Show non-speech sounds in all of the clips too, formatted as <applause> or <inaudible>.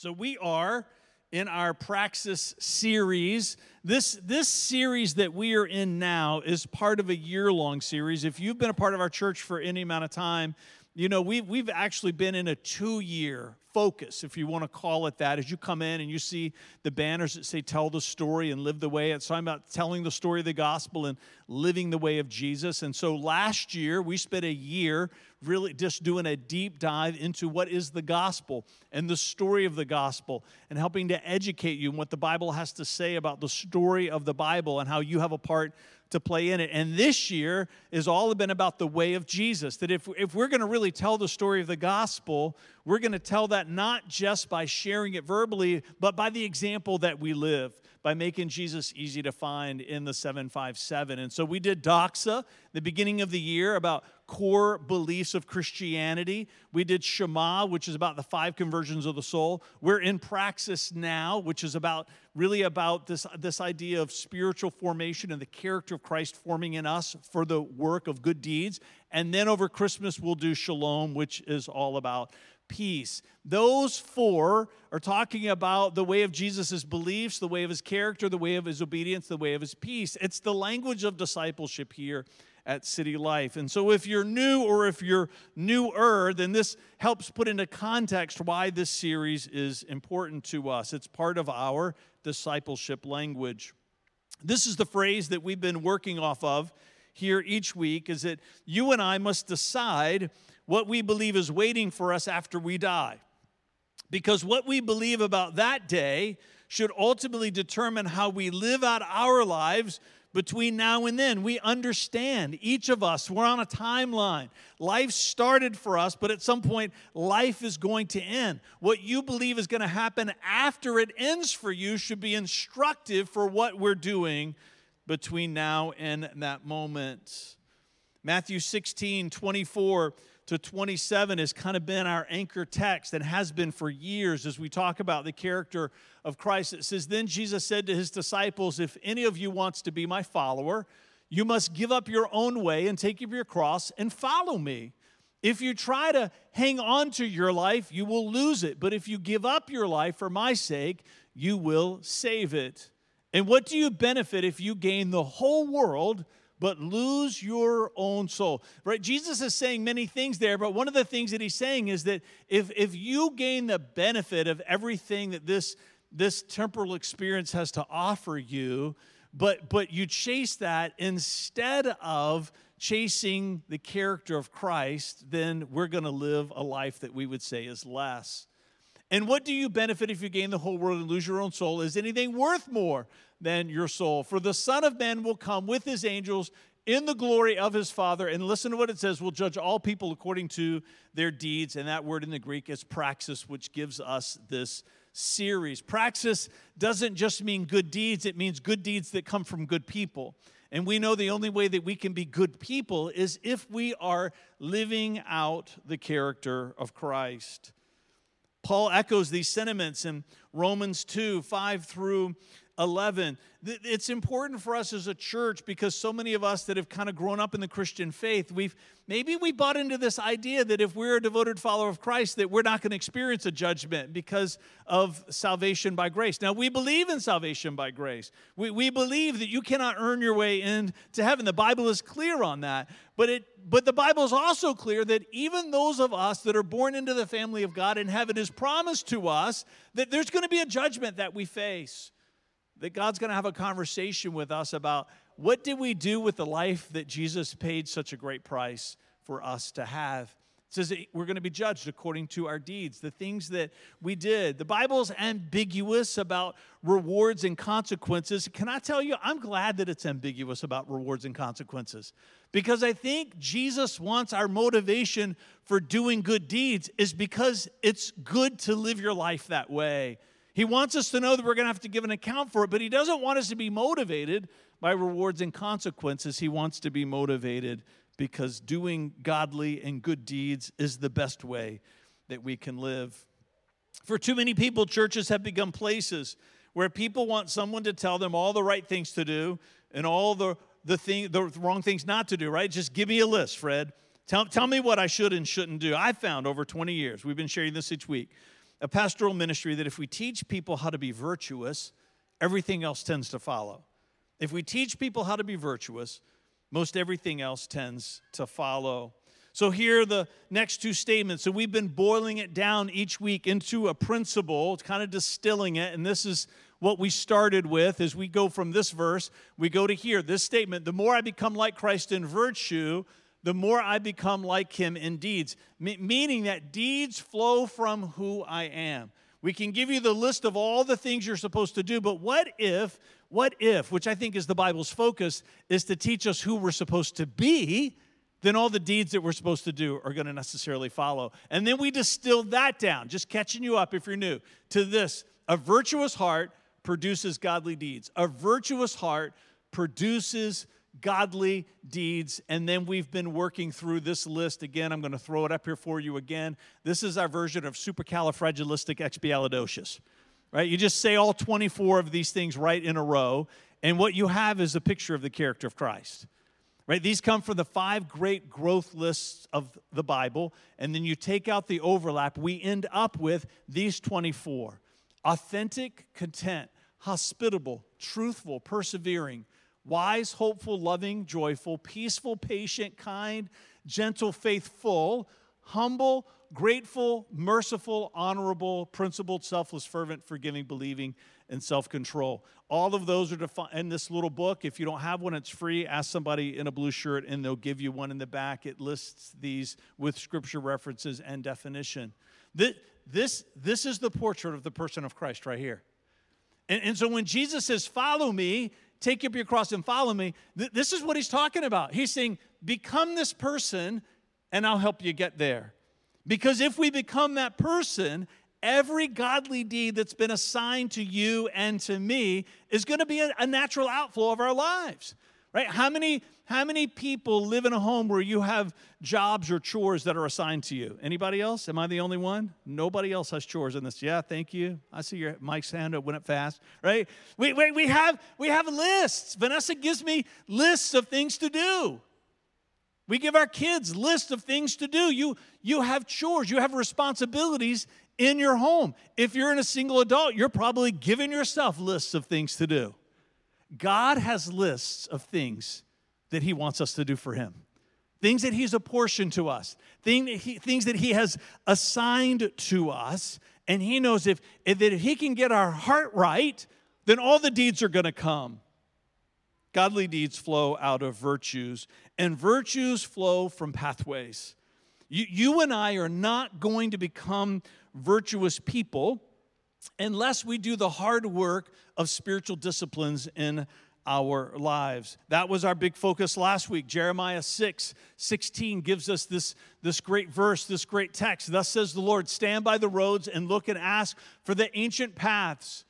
So we are in our Praxis series. This, this series that we are in now is part of a year long series. If you've been a part of our church for any amount of time, you know, we've, we've actually been in a two year focus, if you want to call it that, as you come in and you see the banners that say tell the story and live the way. It's talking about telling the story of the gospel and living the way of Jesus. And so last year, we spent a year really just doing a deep dive into what is the gospel and the story of the gospel and helping to educate you in what the Bible has to say about the story of the Bible and how you have a part to play in it. And this year has all been about the way of Jesus. That if, if we're going to really tell the story of the gospel, we're going to tell that not just by sharing it verbally, but by the example that we live by making Jesus easy to find in the 757. And so we did Doxa, the beginning of the year, about core beliefs of Christianity. We did Shema, which is about the five conversions of the soul. We're in Praxis now, which is about really about this, this idea of spiritual formation and the character of Christ forming in us for the work of good deeds. And then over Christmas, we'll do Shalom, which is all about peace. Those four are talking about the way of Jesus' beliefs, the way of his character, the way of his obedience, the way of his peace. It's the language of discipleship here at City Life. And so, if you're new or if you're newer, then this helps put into context why this series is important to us. It's part of our discipleship language. This is the phrase that we've been working off of here each week is that you and I must decide what we believe is waiting for us after we die. Because what we believe about that day should ultimately determine how we live out our lives between now and then. We understand, each of us, we're on a timeline. Life started for us, but at some point, life is going to end. What you believe is going to happen after it ends for you should be instructive for what we're doing between now and that moment. Matthew 16, 24 to 27 has kind of been our anchor text and has been for years as we talk about the character of Christ. It says, Then Jesus said to his disciples, If any of you wants to be my follower, you must give up your own way and take up your cross and follow me. If you try to hang on to your life, you will lose it. But if you give up your life for my sake, you will save it. And what do you benefit if you gain the whole world? But lose your own soul. Right? Jesus is saying many things there, but one of the things that he's saying is that if, if you gain the benefit of everything that this, this temporal experience has to offer you, but, but you chase that instead of chasing the character of Christ, then we're going to live a life that we would say is less. And what do you benefit if you gain the whole world and lose your own soul? Is anything worth more than your soul? For the Son of Man will come with his angels in the glory of his Father. And listen to what it says will judge all people according to their deeds. And that word in the Greek is praxis, which gives us this series. Praxis doesn't just mean good deeds, it means good deeds that come from good people. And we know the only way that we can be good people is if we are living out the character of Christ. Paul echoes these sentiments in Romans 2 5 through 11. It's important for us as a church because so many of us that have kind of grown up in the Christian faith, we've maybe we bought into this idea that if we're a devoted follower of Christ, that we're not going to experience a judgment because of salvation by grace. Now, we believe in salvation by grace. We, we believe that you cannot earn your way into heaven. The Bible is clear on that. But it but the Bible is also clear that even those of us that are born into the family of God in heaven is promised to us that there's going to be a judgment that we face that God's going to have a conversation with us about what did we do with the life that Jesus paid such a great price for us to have. It says we're going to be judged according to our deeds, the things that we did. The Bible's ambiguous about rewards and consequences. Can I tell you, I'm glad that it's ambiguous about rewards and consequences because I think Jesus wants our motivation for doing good deeds is because it's good to live your life that way. He wants us to know that we're going to have to give an account for it, but He doesn't want us to be motivated by rewards and consequences. He wants to be motivated because doing godly and good deeds is the best way that we can live. For too many people, churches have become places where people want someone to tell them all the right things to do and all the, the, thing, the wrong things not to do, right? Just give me a list, Fred. Tell, tell me what I should and shouldn't do. I found over 20 years, we've been sharing this each week, a pastoral ministry that if we teach people how to be virtuous, everything else tends to follow. If we teach people how to be virtuous, most everything else tends to follow. So, here are the next two statements. So, we've been boiling it down each week into a principle, kind of distilling it. And this is what we started with as we go from this verse, we go to here. This statement the more I become like Christ in virtue, the more I become like him in deeds. meaning that deeds flow from who I am. We can give you the list of all the things you're supposed to do, but what if, what if, which I think is the Bible's focus, is to teach us who we're supposed to be, then all the deeds that we're supposed to do are going to necessarily follow. And then we distill that down, just catching you up if you're new, to this a virtuous heart produces godly deeds. A virtuous heart produces godly deeds. And then we've been working through this list again. I'm going to throw it up here for you again. This is our version of supercalifragilisticexpialidocious, right? You just say all 24 of these things right in a row, and what you have is a picture of the character of Christ. Right? These come from the five great growth lists of the Bible, and then you take out the overlap. We end up with these 24 authentic, content, hospitable, truthful, persevering, wise, hopeful, loving, joyful, peaceful, patient, kind, gentle, faithful, humble, grateful, merciful, honorable, principled, selfless, fervent, forgiving, believing, and self control. All of those are defined in this little book. If you don't have one, it's free. Ask somebody in a blue shirt and they'll give you one in the back. It lists these with scripture references and definition. This, this, this is the portrait of the person of Christ right here. And, and so when Jesus says, Follow me, take up your cross and follow me, th- this is what he's talking about. He's saying, Become this person, and I'll help you get there. Because if we become that person, every godly deed that's been assigned to you and to me is going to be a, a natural outflow of our lives right? How many how many people live in a home where you have jobs or chores that are assigned to you? Anybody else? Am i the only one? Nobody else has chores in this. Yeah thank you. I see your mike's hand up went up fast right? We, we, we have we have lists. Vanessa gives me lists of things to do. We give our kids lists of things to do. You you have chores. You have responsibilities in your home. If you're in a single adult you're probably giving yourself lists of things to do God has lists of things that He wants us to do for Him, things that He's apportioned to us, things that He has assigned to us. And He knows if, if, that if He can get our heart right, then all the deeds are going to come. Godly deeds flow out of virtues, and virtues flow from pathways. You, you and I are not going to become virtuous people unless we do the hard work of spiritual disciplines in our lives. That was our big focus last week. Jeremiah 6 16 gives us this, this great verse, this great text. Thus says the Lord Stand by the roads and look and ask for the ancient paths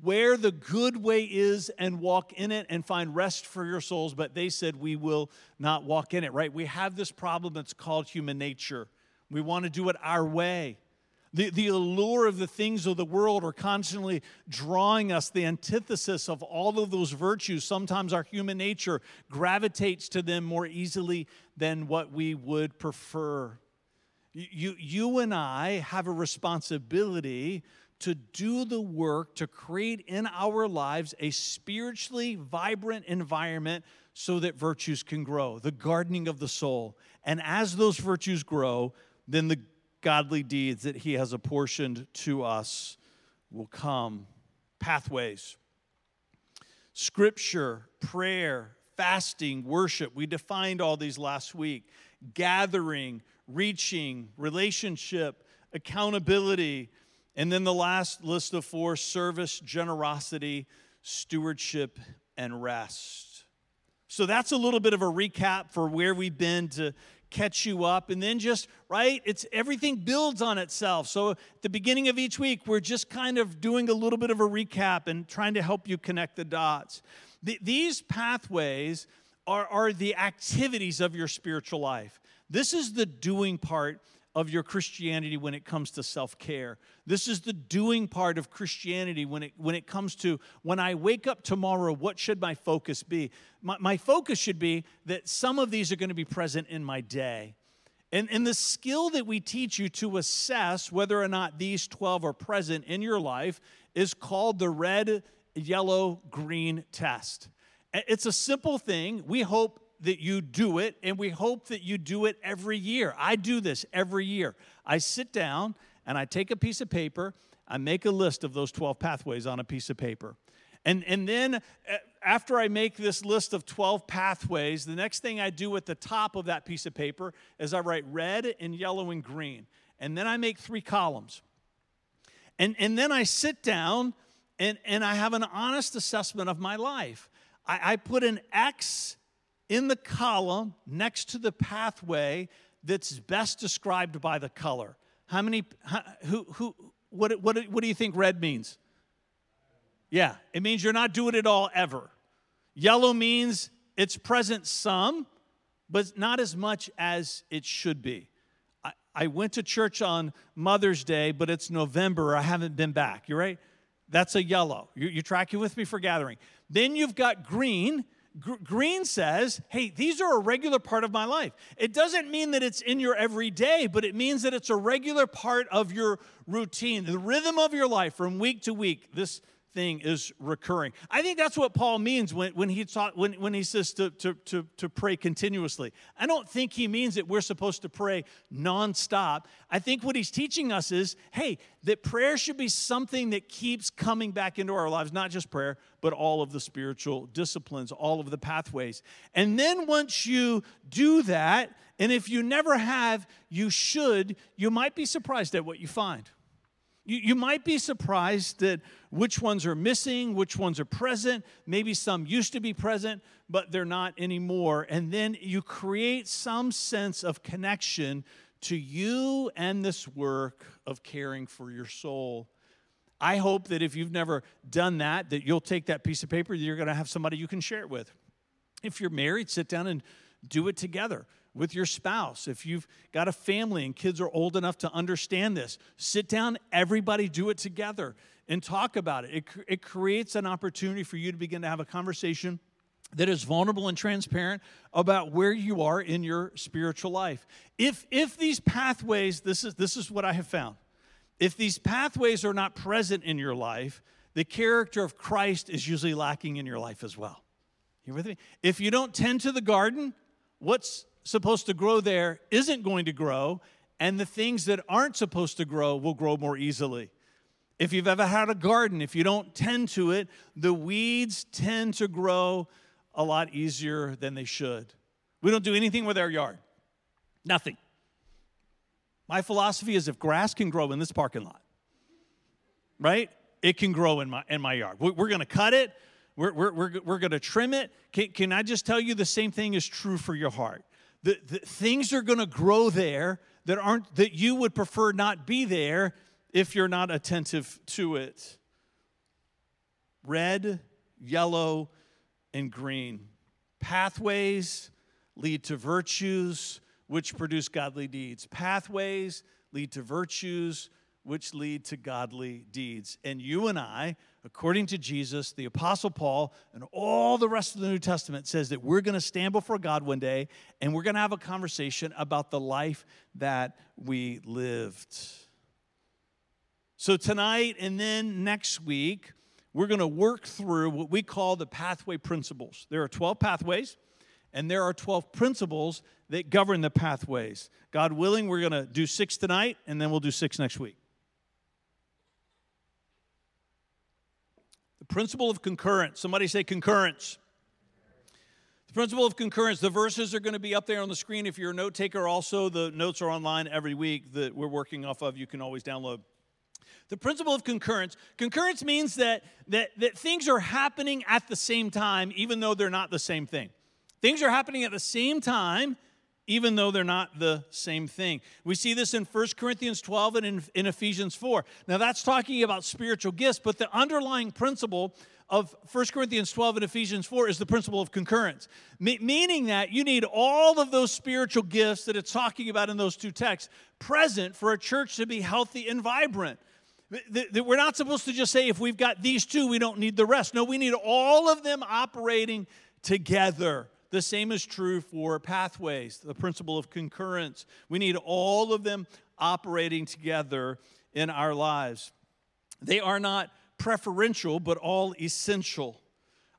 where the good way is and walk in it and find rest for your souls. But they said, We will not walk in it, right? We have this problem that's called human nature. We want to do it our way. The, the allure of the things of the world are constantly drawing us, the antithesis of all of those virtues. Sometimes our human nature gravitates to them more easily than what we would prefer. You, you and I have a responsibility to do the work to create in our lives a spiritually vibrant environment so that virtues can grow, the gardening of the soul. And as those virtues grow, then the godly deeds that He has apportioned to us will come. Pathways. Scripture, prayer, fasting, worship. We defined all these last week. Gathering, reaching, relationship, accountability. And then the last list of four service, generosity, stewardship, and rest. So that's a little bit of a recap for where we've been to catch you up. And then just right it's everything builds on itself. So at the beginning of each week we're just kind of doing a little bit of a recap and trying to help you connect the dots. The, these pathways are, are the activities of your spiritual life. This is the doing part of your Christianity when it comes to self care. This is the doing part of Christianity when it, when it comes to when I wake up tomorrow, what should my focus be? My, my focus should be that some of these are going to be present in my day. And, and the skill that we teach you to assess whether or not these 12 are present in your life is called the red, yellow, green test. It's a simple thing. We hope that you do it, and we hope that you do it every year. I do this every year. I sit down and I take a piece of paper, I make a list of those 12 pathways on a piece of paper. And, and then uh, after I make this list of 12 pathways, the next thing I do at the top of that piece of paper is I write red and yellow and green. And then I make three columns. And, and then I sit down and, and I have an honest assessment of my life. I, I put an X in the column next to the pathway that's best described by the color. How many, who, who, what, what, what do you think red means? Yeah, it means you're not doing it all ever. Yellow means it's present some, but not as much as it should be. I, I went to church on Mother's Day, but it's November. I haven't been back. You're right? That's a yellow. You, you tracking with me for gathering. Then you've got green. Green says, hey, these are a regular part of my life. It doesn't mean that it's in your everyday, but it means that it's a regular part of your routine, the rhythm of your life from week to week. This thing is recurring. I think that's what Paul means when, when, he, taught, when, when he says to, to, to, to pray continuously. I don't think he means that we're supposed to pray nonstop. I think what he's teaching us is hey, that prayer should be something that keeps coming back into our lives, not just prayer, but all of the spiritual disciplines, all of the pathways. And then once you do that, and if you never have, you should, you might be surprised at what you find. You, you might be surprised that which ones are missing, which ones are present. Maybe some used to be present, but they're not anymore. And then you create some sense of connection to you and this work of caring for your soul. I hope that if you've never done that, that you'll take that piece of paper, you're going to have somebody you can share it with. If you're married, sit down and do it together with your spouse, if you've got a family and kids are old enough to understand this, sit down, everybody do it together and talk about it. It, it creates an opportunity for you to begin to have a conversation that is vulnerable and transparent about where you are in your spiritual life. If, if these pathways, this is, this is what I have found, if these pathways are not present in your life, the character of Christ is usually lacking in your life as well. You with me? If you don't tend to the garden, what's supposed to grow there isn't going to grow, and the things that aren't supposed to grow will grow more easily. If you've ever had a garden, if you don't tend to it, the weeds tend to grow a lot easier than they should. We don't do anything with our yard, nothing. My philosophy is if grass can grow in this parking lot, right? It can grow in my, in my yard. We're, to cut it, we're, we're, we're, we're going to trim it. Can, can I just tell you the same thing is true for your heart? The, the things are going to grow there that aren't that you would prefer not be there if you're not attentive to it. Red, yellow, and green. Pathways lead to virtues which produce godly deeds. Pathways lead to virtues which lead to godly deeds. And you and I, according to Jesus, the Apostle Paul, and all the rest of the New Testament says that we're going to stand before God one day and we're going to have a conversation about the life that we lived. So, tonight and then next week, we're going to work through what we call the pathway principles. There are 12 pathways, and there are 12 principles that govern the pathways. God willing, we're going to do six tonight, and then we'll do six next week. Principle of concurrence. Somebody say concurrence. The principle of concurrence. The verses are going to be up there on the screen. If you're a note taker, also, the notes are online every week that we're working off of. You can always download. The principle of concurrence. Concurrence means that, that, that things are happening at the same time, even though they're not the same thing. Things are happening at the same time, even though they're not the same thing. We see this in 1 Corinthians 12 and in, in, Ephesians 4. Now, that's talking about spiritual gifts, but the underlying principle of 1 Corinthians 12 and Ephesians 4 is the principle of concurrence, Me- meaning that you need all of those spiritual gifts that it's talking about in those two texts present for a church to be healthy and vibrant. That we're not supposed to just say, if we've got these two, we don't need the rest. No, we need all of them operating together. The same is true for pathways, the principle of concurrence. We need all of them operating together in our lives. They are not preferential, but all essential.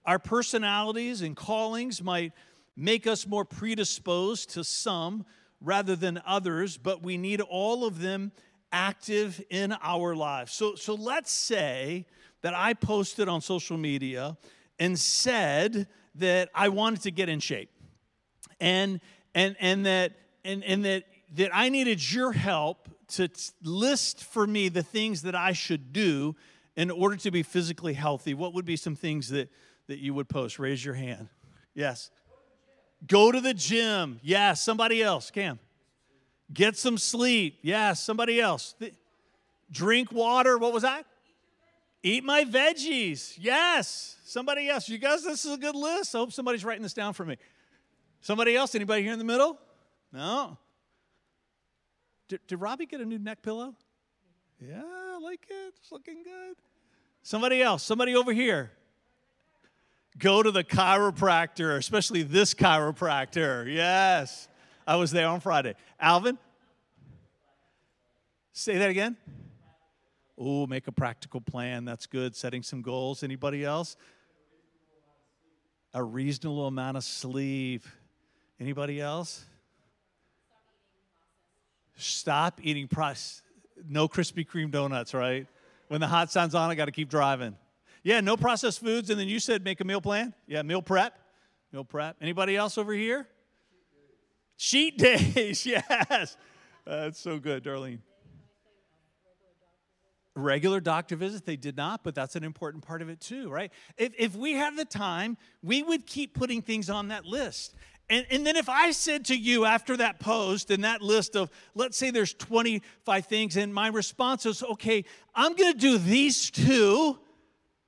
Our personalities and callings might make us more predisposed to some rather than others, but we need all of them active in our lives. So, so let's say that I posted on social media and said that I wanted to get in shape. And and and that and, and that that I needed your help to list for me the things that I should do in order to be physically healthy. What would be some things that, that you would post? Raise your hand. Yes. Go to the gym. Yes. Somebody else. Cam. Get some sleep. Yes. Somebody else. Drink water. What was that? Eat my veggies. Yes. Somebody else. You guys, this is a good list. I hope somebody's writing this down for me. Somebody else? Anybody here in the middle? No. Did, did Robbie get a new neck pillow? Yeah, I like it. It's looking good. Somebody else, somebody over here. Go to the chiropractor, especially this chiropractor. Yes. I was there on Friday. Alvin? Say that again. Oh, make a practical plan. That's good. Setting some goals. Anybody else? A reasonable amount of sleep. Anybody else? Stop eating processed. No Krispy Kreme donuts, right? When the hot sun's on, I got to keep driving. Yeah, no processed foods. And then you said make a meal plan. Yeah, meal prep. Meal prep. Anybody else over here? Cheat days. <laughs> yes. That's so good, Darlene. Regular doctor visits, they did not, but that's an important part of it too, right? If, if we had the time, we would keep putting things on that list. And, and then if I said to you after that post and that list of, let's say there's 25 things, and my response is, okay, I'm going to do these two,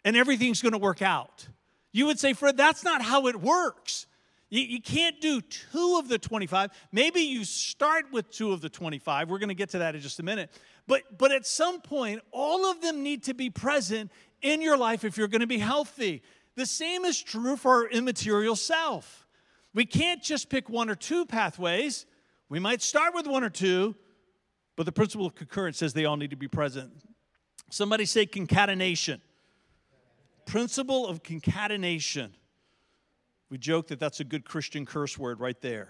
and everything's going to work out. You would say, Fred, that's not how it works. You, you can't do two of the 25. Maybe you start with two of the 25. We're going to get to that in just a minute. But, but at some point, all of them need to be present in your life if you're going to be healthy. The same is true for our immaterial self. We can't just pick one or two pathways. We might start with one or two, but the principle of concurrence says they all need to be present. Somebody say concatenation. Principle of concatenation. We joke that that's a good Christian curse word right there.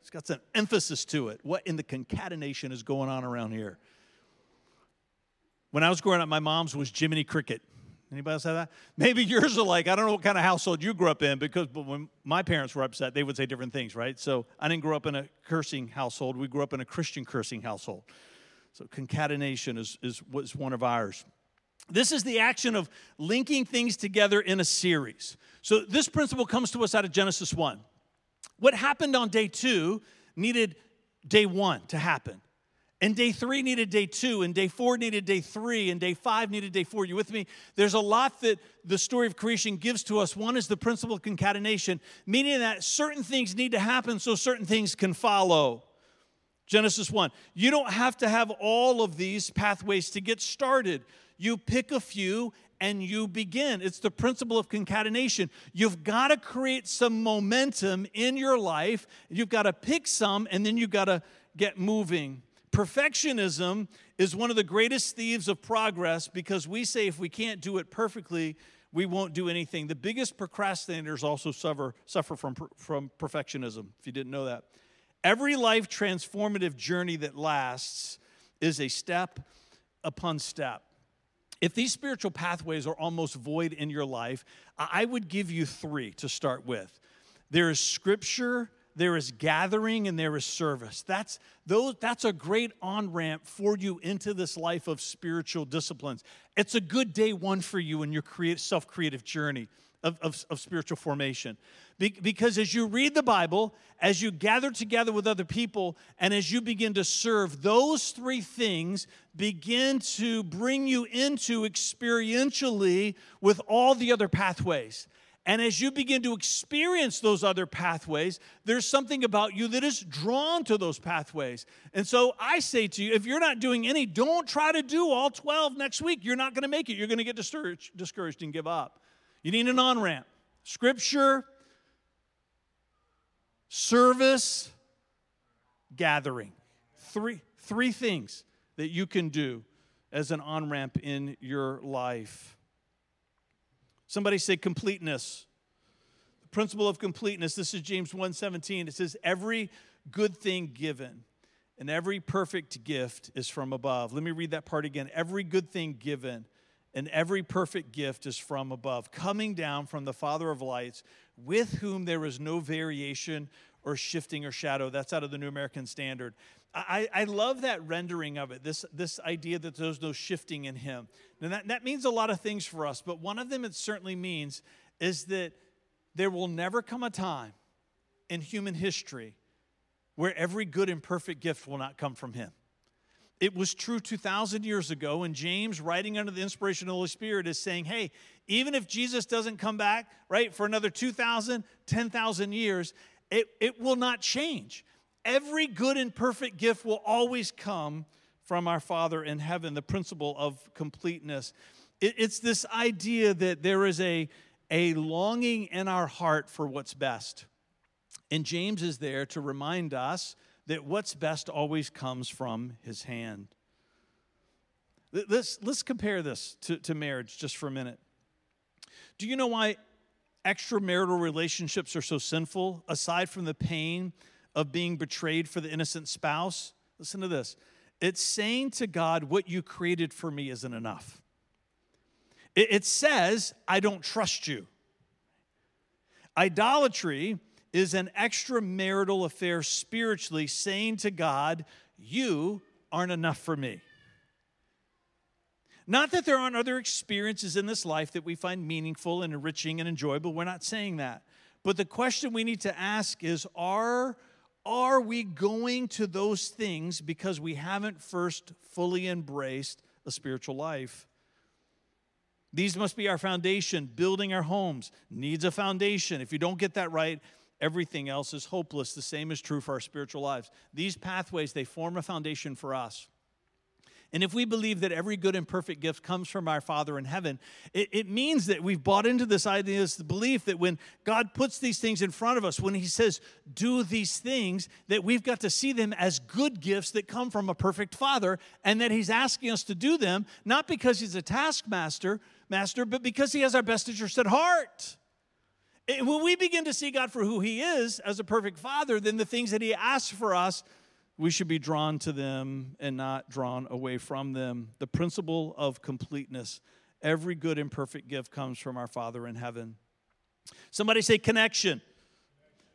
It's got some emphasis to it. What in the concatenation is going on around here? When I was growing up, my mom's was Jiminy Cricket. Anybody else have that? Maybe yours are like, I don't know what kind of household you grew up in because but when my parents were upset, they would say different things, right? So I didn't grow up in a cursing household. We grew up in a Christian cursing household. So concatenation is, is was one of ours. This is the action of linking things together in a series. So this principle comes to us out of Genesis 1. What happened on day two needed day one to happen. And day three needed day two, and day four needed day three, and day five needed day four. You with me? There's a lot that the story of creation gives to us. One is the principle of concatenation, meaning that certain things need to happen so certain things can follow. Genesis 1. You don't have to have all of these pathways to get started. You pick a few and you begin. It's the principle of concatenation. You've got to create some momentum in your life. You've got to pick some and then you've got to get moving. Perfectionism is one of the greatest thieves of progress because we say if we can't do it perfectly, we won't do anything. The biggest procrastinators also suffer, suffer from, from perfectionism, if you didn't know that. Every life transformative journey that lasts is a step upon step. If these spiritual pathways are almost void in your life, I would give you three to start with. There is scripture, there is gathering and there is service. That's, those, that's a great on ramp for you into this life of spiritual disciplines. It's a good day one for you in your self creative journey of, of, of, spiritual formation. Be, because as you read the Bible, as you gather together with other people, and as you begin to serve, those three things begin to bring you into experientially with all the other pathways. And as you begin to experience those other pathways, there's something about you that is drawn to those pathways. And so I say to you, if you're not doing any, don't try to do all 12 next week. You're not going to make it. You're going to get discouraged, discouraged and give up. You need an on ramp. Scripture, service, gathering. Three, three things that you can do as an on ramp in your life. Somebody say completeness. The principle of completeness. This is James 1:17. It says, every good thing given and every perfect gift is from above. Let me read that part again. Every good thing given and every perfect gift is from above, coming down from the Father of lights, with whom there is no variation or shifting or shadow. That's out of the New American Standard. I, I love that rendering of it, this, this idea that there's no shifting in him. And that, that means a lot of things for us, but one of them it certainly means is that there will never come a time in human history where every good and perfect gift will not come from him. It was true 2,000 years ago, and James, writing under the inspiration of the Holy Spirit, is saying, hey, even if Jesus doesn't come back, right, for another 2,000, 10,000 years, it, it will not change. Every good and perfect gift will always come from our Father in heaven, the principle of completeness. It, it's this idea that there is a, a longing in our heart for what's best. And James is there to remind us that what's best always comes from his hand. Let's, let's compare this to, to marriage just for a minute. Do you know why extramarital relationships are so sinful, aside from the pain of being betrayed for the innocent spouse? Listen to this it's saying to God, What you created for me isn't enough. It, it says, I don't trust you. Idolatry is an extramarital affair spiritually, saying to God, You aren't enough for me. Not that there aren't other experiences in this life that we find meaningful and enriching and enjoyable. We're not saying that. But the question we need to ask is are, are we going to those things because we haven't first fully embraced a spiritual life? These must be our foundation. Building our homes needs a foundation. If you don't get that right, everything else is hopeless. The same is true for our spiritual lives. These pathways, they form a foundation for us. And if we believe that every good and perfect gift comes from our Father in heaven, it, it, means that we've bought into this idea, this belief that when God puts these things in front of us, when He says, do these things, that we've got to see them as good gifts that come from a perfect Father, and that He's asking us to do them, not because He's a taskmaster, master, but because He has our best interest at heart. Eh, when we begin to see God for who He is as a perfect Father, then the things that He asks for us, we should be drawn to them and not drawn away from them. The principle of completeness. Every good and perfect gift comes from our Father in heaven. Somebody say connection.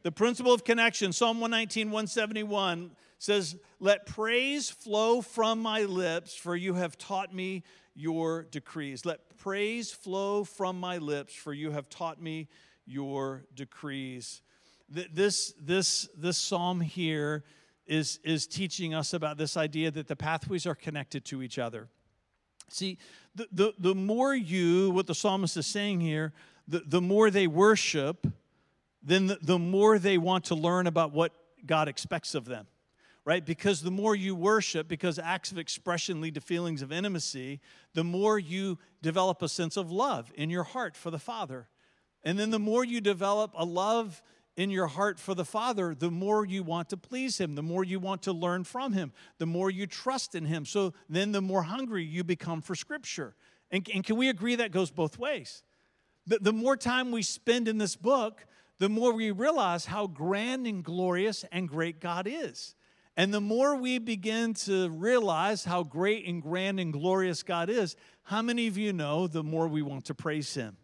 The principle of connection, Psalm 119, 171 says, Let praise flow from my lips, for you have taught me your decrees. Let praise flow from my lips, for you have taught me your decrees. This, this, this psalm here is, is teaching us about this idea that the pathways are connected to each other. See, the, the, the more you, what the psalmist is saying here, the, the more they worship, then the, the more they want to learn about what God expects of them right? Because the more you worship, because acts of expression lead to feelings of intimacy, the more you develop a sense of love in your heart for the Father. And then the more you develop a love in your heart for the Father, the more you want to please Him, the more you want to learn from Him, the more you trust in Him. So then the more hungry you become for Scripture. And, and can we agree that goes both ways? The, the more time we spend in this book, the more we realize how grand and glorious and great God is. And the more we begin to realize how great and grand and glorious God is, how many of you know the more we want to praise Him?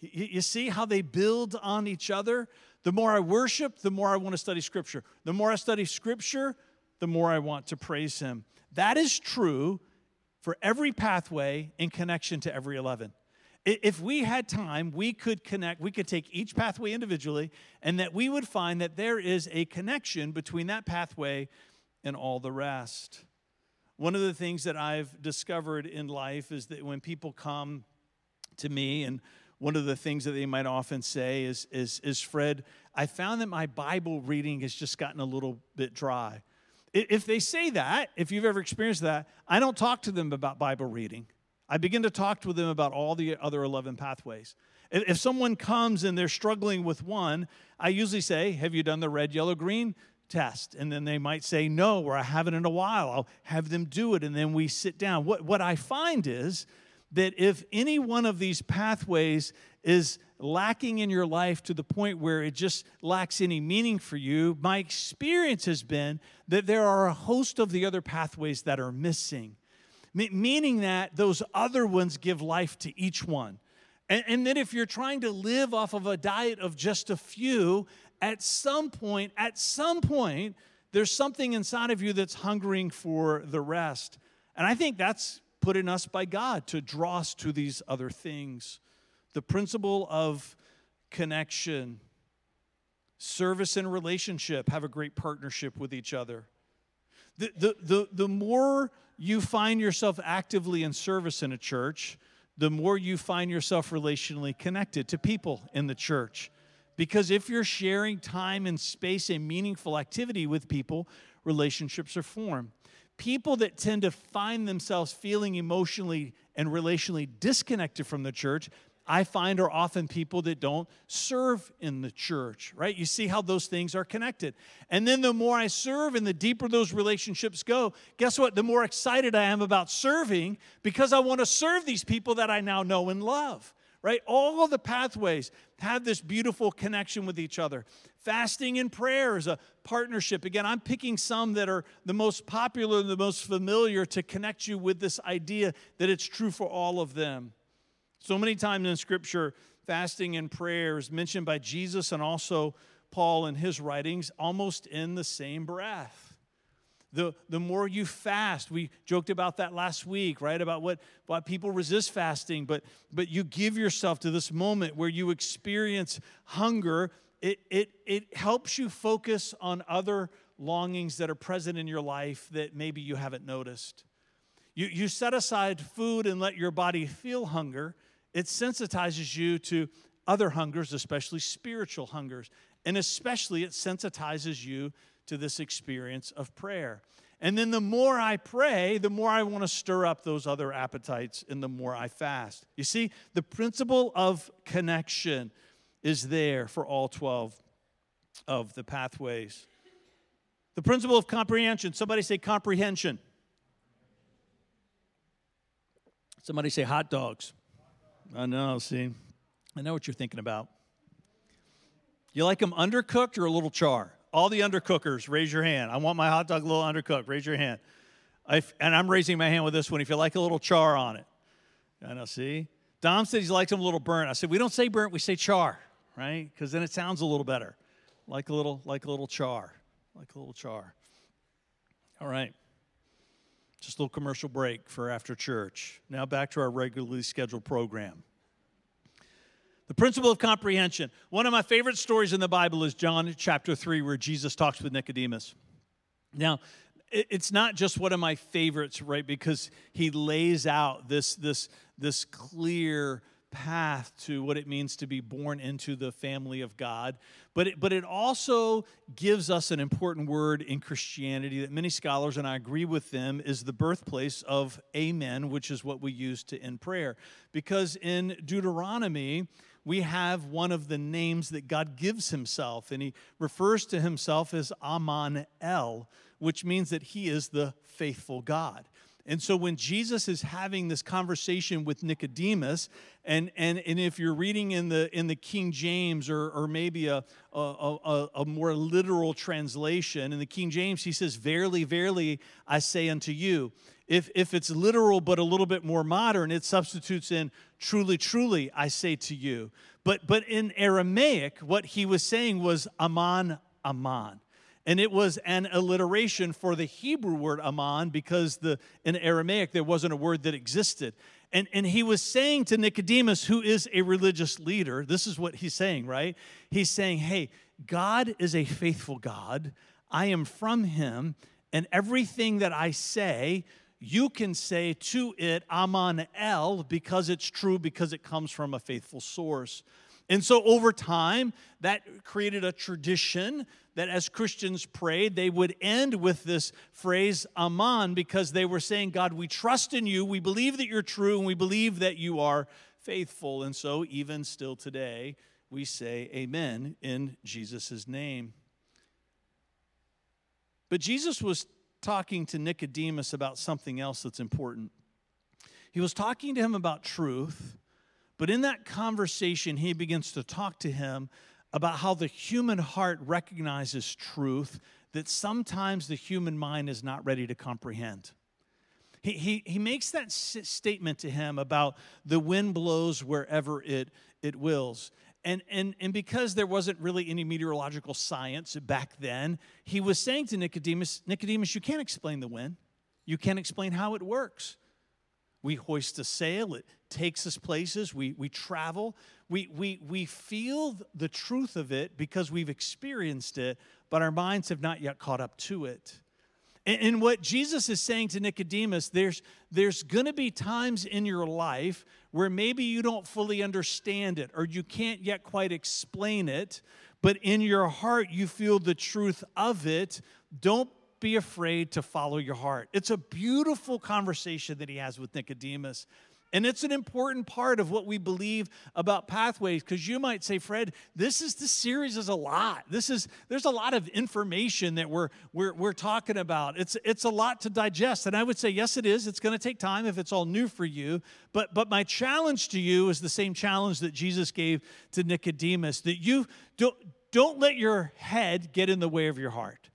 You see how they build on each other? The more I worship, the more I want to study Scripture. The more I study Scripture, the more I want to praise Him. That is true for every pathway in connection to every 11. If we had time, we could connect, we could take each pathway individually, and that we would find that there is a connection between that pathway and all the rest. One of the things that I've discovered in life is that when people come to me and one of the things that they might often say is, is, is Fred, I found that my Bible reading has just gotten a little bit dry. If they say that, if you've ever experienced that, I don't talk to them about Bible reading. I begin to talk to them about all the other 11 pathways. If someone comes and they're struggling with one, I usually say, Have you done the red, yellow, green test? And then they might say, No, or I haven't in a while. I'll have them do it. And then we sit down. What, what I find is that if any one of these pathways is lacking in your life to the point where it just lacks any meaning for you, my experience has been that there are a host of the other pathways that are missing, meaning that those other ones give life to each one. And, and then if you're trying to live off of a diet of just a few, at some point, at some point, there's something inside of you that's hungering for the rest. And I think that's put in us by God to draw us to these other things. The principle of connection, service and relationship have a great partnership with each other. The, the, the, the more you find yourself actively in service in a church, the more you find yourself relationally connected to people in the church. Because if you're sharing time and space and meaningful activity with people, relationships are formed. People that tend to find themselves feeling emotionally and relationally disconnected from the church I find are often people that don't serve in the church, right? You see how those things are connected. And then the more I serve and the deeper those relationships go, guess what? The more excited I am about serving because I want to serve these people that I now know and love, right? All the pathways have this beautiful connection with each other. Fasting and prayer is a partnership. Again, I'm picking some that are the most popular, and the most familiar to connect you with this idea that it's true for all of them. So many times in Scripture, fasting and prayer is mentioned by Jesus and also Paul in his writings almost in the same breath. The, the more you fast, we joked about that last week, right? About what, what people resist fasting, but, but you give yourself to this moment where you experience hunger. It, it, it helps you focus on other longings that are present in your life that maybe you haven't noticed. You, you set aside food and let your body feel hunger it sensitizes you to other hungers, especially spiritual hungers. And especially, it sensitizes you to this experience of prayer. And then the more I pray, the more I want to stir up those other appetites and the more I fast. You see, the principle of connection is there for all 12 of the pathways. The principle of comprehension. Somebody say comprehension. Somebody say hot dogs. I know, see. I know what you're thinking about. You like them undercooked or a little char? All the undercookers, raise your hand. I want my hot dog a little undercooked. Raise your hand. And I'm raising my hand with this one if you like a little char on it. and I know, see? Dom said he likes them a little burnt. I said, we don't say burnt, we say char, right? Because then it sounds a little better. Like a little, like a little char. Like a little char. All right. Just a little commercial break for after church. Now back to our regularly scheduled program. The principle of comprehension. One of my favorite stories in the Bible is John chapter 3, where Jesus talks with Nicodemus. Now, it's not just one of my favorites, right? Because he lays out this, this, this clear path to what it means to be born into the family of God. But it, but it also gives us an important word in Christianity that many scholars, and I agree with them, is the birthplace of amen, which is what we use to end prayer. Because in Deuteronomy, we have one of the names that God gives himself, and he refers to himself as Aman El, which means that he is the faithful God. And so when Jesus is having this conversation with Nicodemus, and, and, and if you're reading in the, in the King James or, or maybe a, a, a, a more literal translation, in the King James, he says, Verily, verily, I say unto you. If, if it's literal but a little bit more modern, it substitutes in truly, truly, I say to you. But, but in Aramaic, what he was saying was aman, aman and it was an alliteration for the Hebrew word aman because the, in Aramaic there wasn't a word that existed. And, and he was saying to Nicodemus, who is a religious leader, this is what he's saying, right? He's saying, hey, God is a faithful God. I am from him, and everything that I say, you can say to it, Aman El, because it's true, because it comes from a faithful source. And so over time, that created a tradition that as Christians prayed, they would end with this phrase, Amen, because they were saying, God, we trust in you, we believe that you're true, and we believe that you are faithful. And so even still today, we say Amen in Jesus' name. But Jesus was talking to Nicodemus about something else that's important. He was talking to him about truth, but in that conversation, he begins to talk to him about how the human heart recognizes truth that sometimes the human mind is not ready to comprehend. He, he, he makes that statement to him about the wind blows wherever it, it wills. And, and, and because there wasn't really any meteorological science back then, he was saying to Nicodemus, Nicodemus, you can't explain the wind. You can't explain how it works. We hoist a sail, it takes us places, we, we travel, we, we, we feel the truth of it because we've experienced it, but our minds have not yet caught up to it. And, what Jesus is saying to Nicodemus, there's, there's going to be times in your life where maybe you don't fully understand it or you can't yet quite explain it, but in your heart you feel the truth of it. Don't be afraid to follow your heart. It's a beautiful conversation that he has with Nicodemus. And it's an important part of what we believe about pathways because you might say, Fred, this is the series is a lot. This is there's a lot of information that we're we're, we're talking about. It's it's a lot to digest. And I would say, yes, it is. It's going to take time if it's all new for you. But but my challenge to you is the same challenge that Jesus gave to Nicodemus, that you don't don't let your head get in the way of your heart.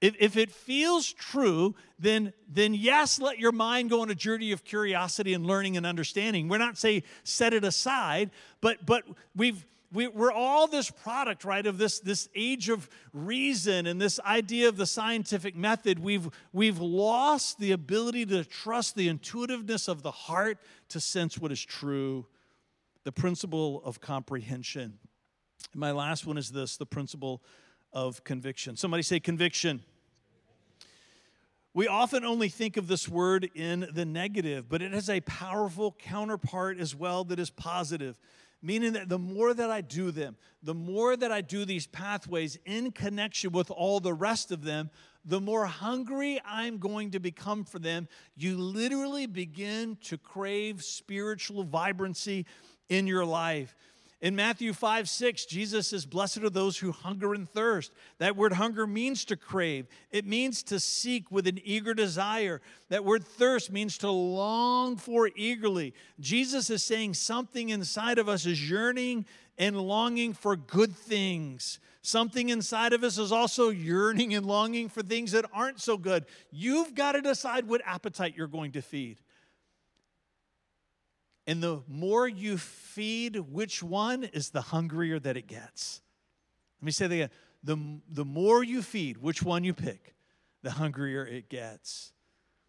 If, if it feels true, then, then yes, let your mind go on a journey of curiosity and learning and understanding. We're not saying set it aside, but, but we've, we, we're all this product, right, of this, this age of reason and this idea of the scientific method. We've, we've lost the ability to trust the intuitiveness of the heart to sense what is true, the principle of comprehension. And my last one is this the principle of conviction. Somebody say conviction. We often only think of this word in the negative, but it has a powerful counterpart as well that is positive. Meaning that the more that I do them, the more that I do these pathways in connection with all the rest of them, the more hungry I'm going to become for them. You literally begin to crave spiritual vibrancy in your life. In Matthew 5 6, Jesus says, Blessed are those who hunger and thirst. That word hunger means to crave, it means to seek with an eager desire. That word thirst means to long for eagerly. Jesus is saying something inside of us is yearning and longing for good things. Something inside of us is also yearning and longing for things that aren't so good. You've got to decide what appetite you're going to feed. And the more you feed which one is the hungrier that it gets. Let me say that again. The, the more you feed which one you pick, the hungrier it gets.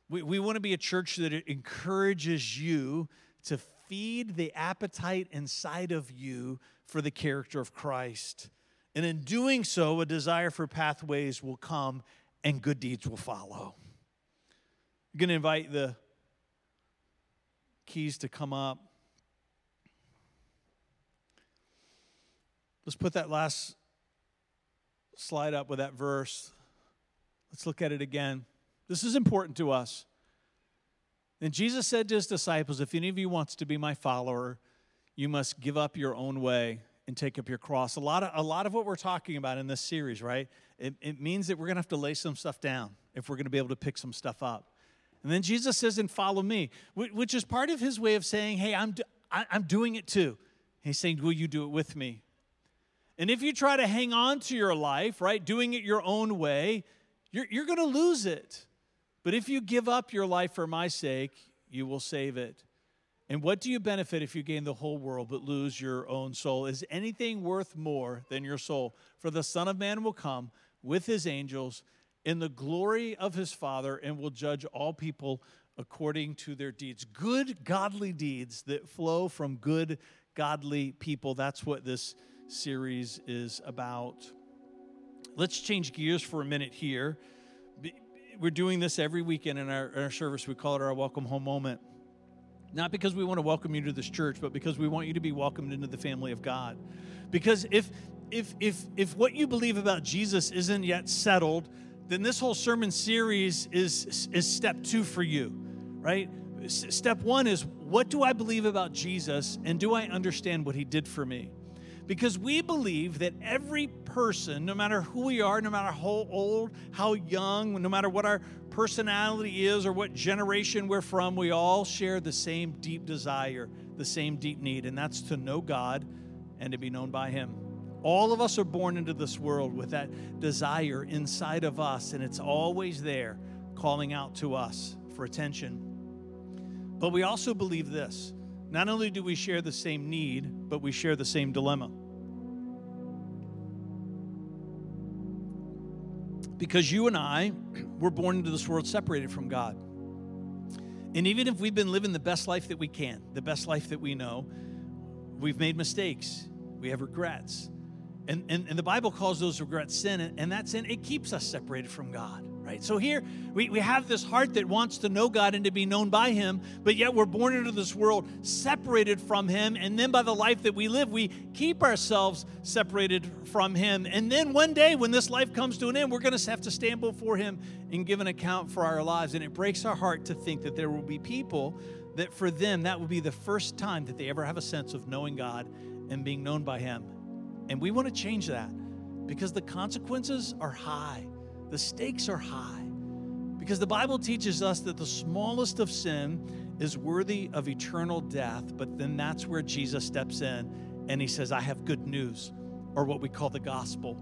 We, we want to be a church that encourages you to feed the appetite inside of you for the character of Christ. And in doing so, a desire for pathways will come and good deeds will follow. I'm going to invite the keys to come up. Let's put that last slide up with that verse. Let's look at it again. This is important to us. And Jesus said to his disciples, If any of you wants to be my follower, you must give up your own way and take up your cross. A lot of, a lot of what we're talking about in this series, right? It, it means that we're going to have to lay some stuff down if we're going to be able to pick some stuff up. And then Jesus says, and follow me, which is part of his way of saying, hey, I'm, do- I'm doing it too. He's saying, will you do it with me? And if you try to hang on to your life, right, doing it your own way, you're, you're going to lose it. But if you give up your life for my sake, you will save it. And what do you benefit if you gain the whole world but lose your own soul? Is anything worth more than your soul? For the Son of Man will come with his angels in the glory of his Father and will judge all people according to their deeds. Good, godly deeds that flow from good, godly people. That's what this series is about. Let's change gears for a minute here. We're doing this every weekend in our, in our service. We call it our welcome home moment. Not because we want to welcome you to this church, but because we want you to be welcomed into the family of God. Because if if if if what you believe about Jesus isn't yet settled, then this whole sermon series is is step 2 for you, right? S- step 1 is what do I believe about Jesus and do I understand what he did for me? Because we believe that every person, no matter who we are, no matter how old, how young, no matter what our personality is or what generation we're from, we all share the same deep desire, the same deep need, and that's to know God and to be known by Him. All of us are born into this world with that desire inside of us, and it's always there calling out to us for attention. But we also believe this not only do we share the same need, but we share the same dilemma. Because you and I <clears throat> were born into this world separated from God. And even if we've been living the best life that we can, the best life that we know, we've made mistakes, we have regrets. And, and, and the Bible calls those regrets sin, and, and that sin, it keeps us separated from God right? So here we, we have this heart that wants to know God and to be known by Him, but yet we're born into this world separated from Him. And then by the life that we live, we keep ourselves separated from Him. And then one day when this life comes to an end, we're going to have to stand before Him and give an account for our lives. And it breaks our heart to think that there will be people that for them, that will be the first time that they ever have a sense of knowing God and being known by Him. And we want to change that because the consequences are high. The stakes are high because the Bible teaches us that the smallest of sin is worthy of eternal death, but then that's where Jesus steps in and he says, I have good news, or what we call the gospel.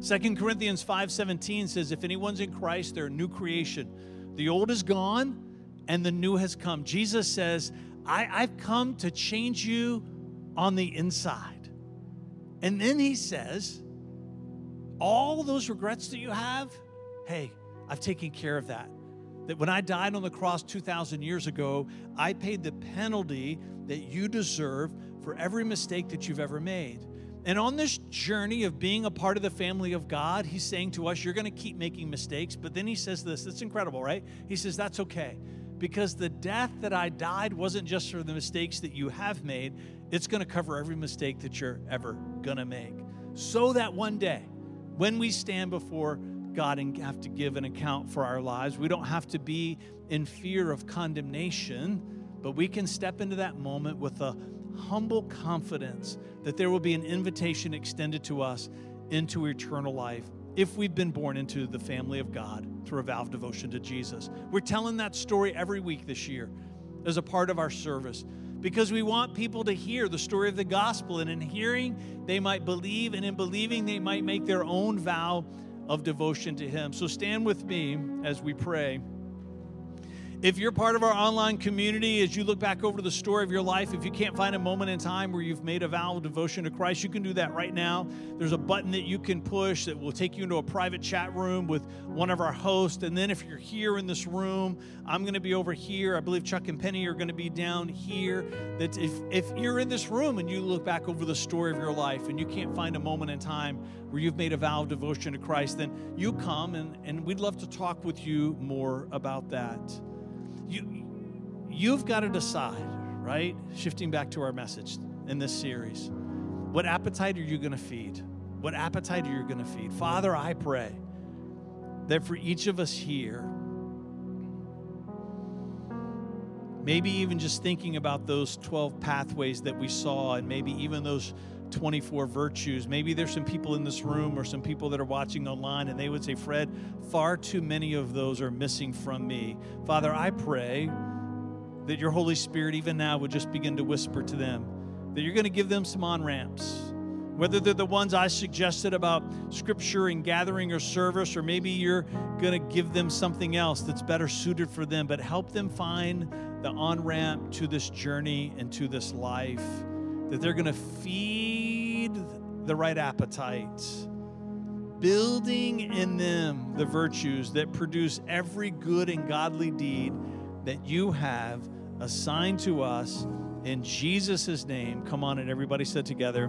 Second Corinthians 5:17 says, If anyone's in Christ, they're a new creation. The old is gone and the new has come. Jesus says, I, I've come to change you on the inside. And then he says, all those regrets that you have, hey, I've taken care of that. That when I died on the cross 2,000 years ago, I paid the penalty that you deserve for every mistake that you've ever made. And on this journey of being a part of the family of God, he's saying to us, You're going to keep making mistakes. But then he says this, it's incredible, right? He says, That's okay. Because the death that I died wasn't just for the mistakes that you have made, it's going to cover every mistake that you're ever going to make. So that one day, when we stand before God and have to give an account for our lives, we don't have to be in fear of condemnation, but we can step into that moment with a humble confidence that there will be an invitation extended to us into eternal life if we've been born into the family of God through a vow of devotion to Jesus. We're telling that story every week this year as a part of our service because we want people to hear the story of the gospel. And in hearing, they might believe, and in believing, they might make their own vow of devotion to Him. So stand with me as we pray. If you're part of our online community, as you look back over the story of your life, if you can't find a moment in time where you've made a vow of devotion to Christ, you can do that right now. There's a button that you can push that will take you into a private chat room with one of our hosts. And then if you're here in this room, I'm going to be over here. I believe Chuck and Penny are going to be down here. That if, if you're in this room and you look back over the story of your life and you can't find a moment in time where you've made a vow of devotion to Christ, then you come and, and we'd love to talk with you more about that you you've got to decide, right? Shifting back to our message in this series. What appetite are you going to feed? What appetite are you going to feed? Father, I pray that for each of us here, maybe even just thinking about those 12 pathways that we saw, and maybe even those 24 virtues. Maybe there's some people in this room or some people that are watching online and they would say, Fred, far too many of those are missing from me. Father, I pray that your Holy Spirit, even now, would just begin to whisper to them that you're going to give them some on ramps. Whether they're the ones I suggested about scripture and gathering or service, or maybe you're going to give them something else that's better suited for them, but help them find the on ramp to this journey and to this life that they're going to feed the right appetites, building in them the virtues that produce every good and godly deed that you have assigned to us in Jesus' name. Come on, and everybody said together,